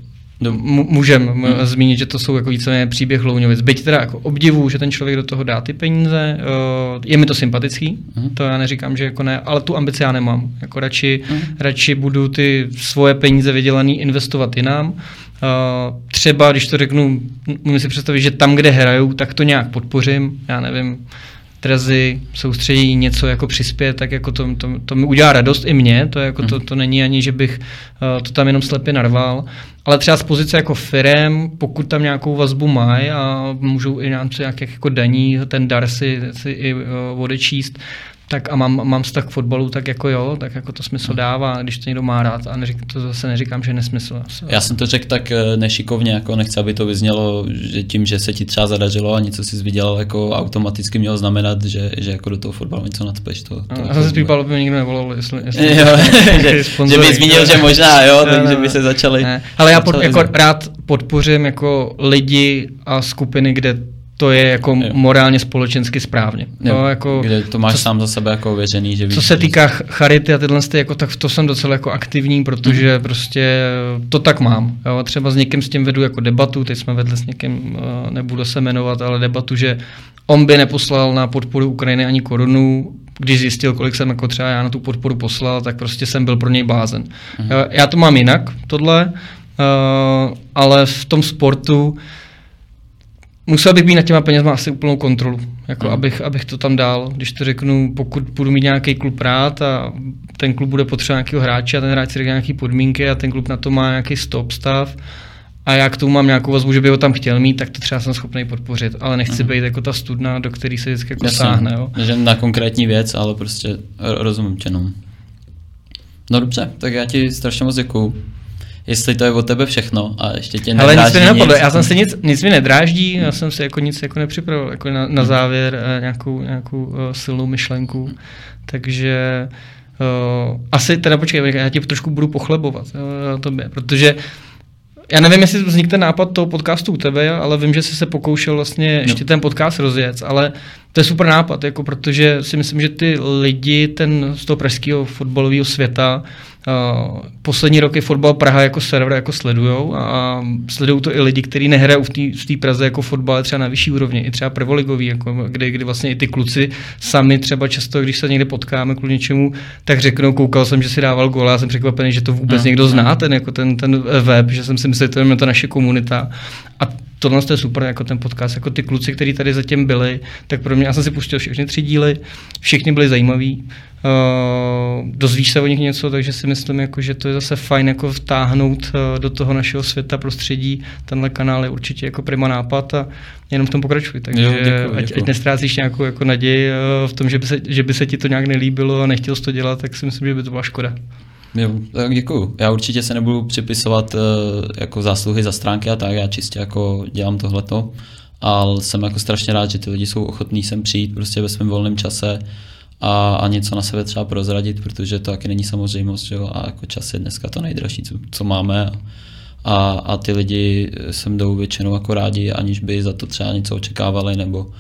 můžeme hmm. zmínit, že to jsou jako víceméně příběh Louňovic. Byť teda jako obdivu, že ten člověk do toho dá ty peníze, uh, je mi to sympatický, hmm. to já neříkám, že jako ne, ale tu ambici já nemám. Jako radši, hmm. radši budu ty svoje peníze vydělané investovat jinam. Uh, třeba, když to řeknu, můžu si představit, že tam, kde hraju, tak to nějak podpořím, já nevím, Trezy soustředí něco jako přispět, tak jako to, to, to mi udělá radost i mě, to, jako to, to není ani, že bych uh, to tam jenom slepě narval, ale třeba z pozice jako firem, pokud tam nějakou vazbu mají a můžou i nám nějakých jako daní ten dar si, si i uh, odečíst, tak a mám, mám vztah k fotbalu, tak jako jo, tak jako to smysl dává, když to někdo má rád a neřík, to zase neříkám, že je nesmysl. Já jsem to řekl tak eh, nešikovně, jako nechci, aby to vyznělo, že tím, že se ti třeba zadařilo a něco si vydělal, jako automaticky mělo znamenat, že, že jako do toho fotbalu něco nadspeš. To, to, a zase spípal by nikdo nevolal, jestli, <laughs> jestli jo, že, že by zmínil, že možná, jo, takže by se začali. Ne. Ale já pod, jako rád podpořím jako lidi a skupiny, kde to je jako jo. morálně společensky správně. Jo, to jako, kde to máš co, sám za sebe jako věřený, že víš, Co se týká charity a tyhle, jako, tak to jsem docela jako aktivní, protože mm. prostě to tak mám. Jo. Třeba s někým s tím vedu jako debatu, teď jsme vedli s někým, eh, nebudu se jmenovat, ale debatu, že on by neposlal na podporu Ukrajiny ani korunu, když zjistil, kolik jsem jako třeba já na tu podporu poslal, tak prostě jsem byl pro něj blázen. Mm. Já to mám jinak, tohle, uh, ale v tom sportu musel bych mít nad těma penězma asi úplnou kontrolu, jako mm. abych, abych to tam dal. Když to řeknu, pokud budu mít nějaký klub rád a ten klub bude potřebovat nějakého hráče a ten hráč si řekne nějaké podmínky a ten klub na to má nějaký stop stav a já k tomu mám nějakou vazbu, že by ho tam chtěl mít, tak to třeba jsem schopný podpořit, ale nechci mm. být jako ta studna, do který se vždycky jako Jasně, sáhne. Jo. Že na konkrétní věc, ale prostě rozumím tě, no. No dobře, tak já ti strašně moc děkuju jestli to je od tebe všechno a ještě tě Ale nic mi nenapadlo, já jsem si nic, nic mi nedráždí, já jsem si jako nic jako nepřipravil, jako na, na závěr eh, nějakou, nějakou uh, silnou myšlenku, takže uh, asi teda počkej, já ti trošku budu pochlebovat uh, tobě, protože já nevím, jestli vznikne ten nápad toho podcastu u tebe, ale vím, že jsi se pokoušel vlastně no. ještě ten podcast rozjet, ale to je super nápad, jako protože si myslím, že ty lidi ten z toho pražského fotbalového světa Uh, poslední roky fotbal Praha jako server jako sledujou a sledují to i lidi, kteří nehrají v té Praze jako fotbal třeba na vyšší úrovni, i třeba prvoligový, jako kdy, kdy vlastně i ty kluci sami třeba často, když se někde potkáme kvůli něčemu, tak řeknou, koukal jsem, že si dával gól, já jsem překvapený, že to vůbec no, někdo no. zná, ten, jako ten, ten web, že jsem si myslel, že to je ta naše komunita. A tohle je super, jako ten podcast, jako ty kluci, kteří tady zatím byli, tak pro mě, já jsem si pustil všechny tři díly, všichni byli zajímaví, uh, dozvíš se o nich něco, takže si myslím, jako, že to je zase fajn jako vtáhnout uh, do toho našeho světa, prostředí, tenhle kanál je určitě jako prima nápad a jenom v tom pokračuj, takže jo, děkuji, ať, ať nestrácíš nějakou jako naději uh, v tom, že by, se, že by se ti to nějak nelíbilo a nechtěl jsi to dělat, tak si myslím, že by to byla škoda. Jo, tak děkuju. Já určitě se nebudu připisovat uh, jako zásluhy za stránky a tak, já čistě jako dělám tohleto, ale jsem jako strašně rád, že ty lidi jsou ochotní sem přijít prostě ve svém volném čase a, a něco na sebe třeba prozradit, protože to taky není samozřejmost, jo? a jako čas je dneska to nejdražší, co, co máme. A, a ty lidi sem jdou většinou jako rádi, aniž by za to třeba něco očekávali nebo,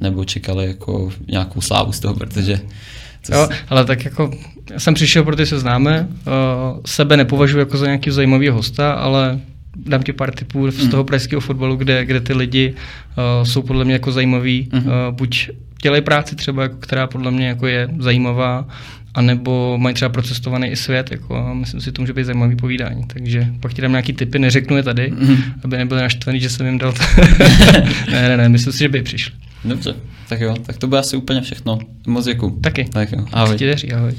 nebo čekali jako nějakou slávu z toho, protože Jo, ale tak jako jsem přišel, protože se známe, uh, sebe nepovažuji jako za nějaký zajímavý hosta, ale dám ti pár tipů z hmm. toho pražského fotbalu, kde, kde ty lidi uh, jsou podle mě jako zajímaví, mm. uh, buď dělají práci třeba, jako, která podle mě jako je zajímavá, anebo mají třeba procestovaný i svět, jako, a myslím si, to může být zajímavý povídání. Takže pak ti dám nějaký typy, neřeknu je tady, mm. aby nebyli naštvaný, že jsem jim dal. <laughs> ne, ne, ne, myslím si, že by přišli. Dobře, tak jo, tak to bude asi úplně všechno. Moc děkuji. Taky. Tak jo, ahoj. Ti ahoj.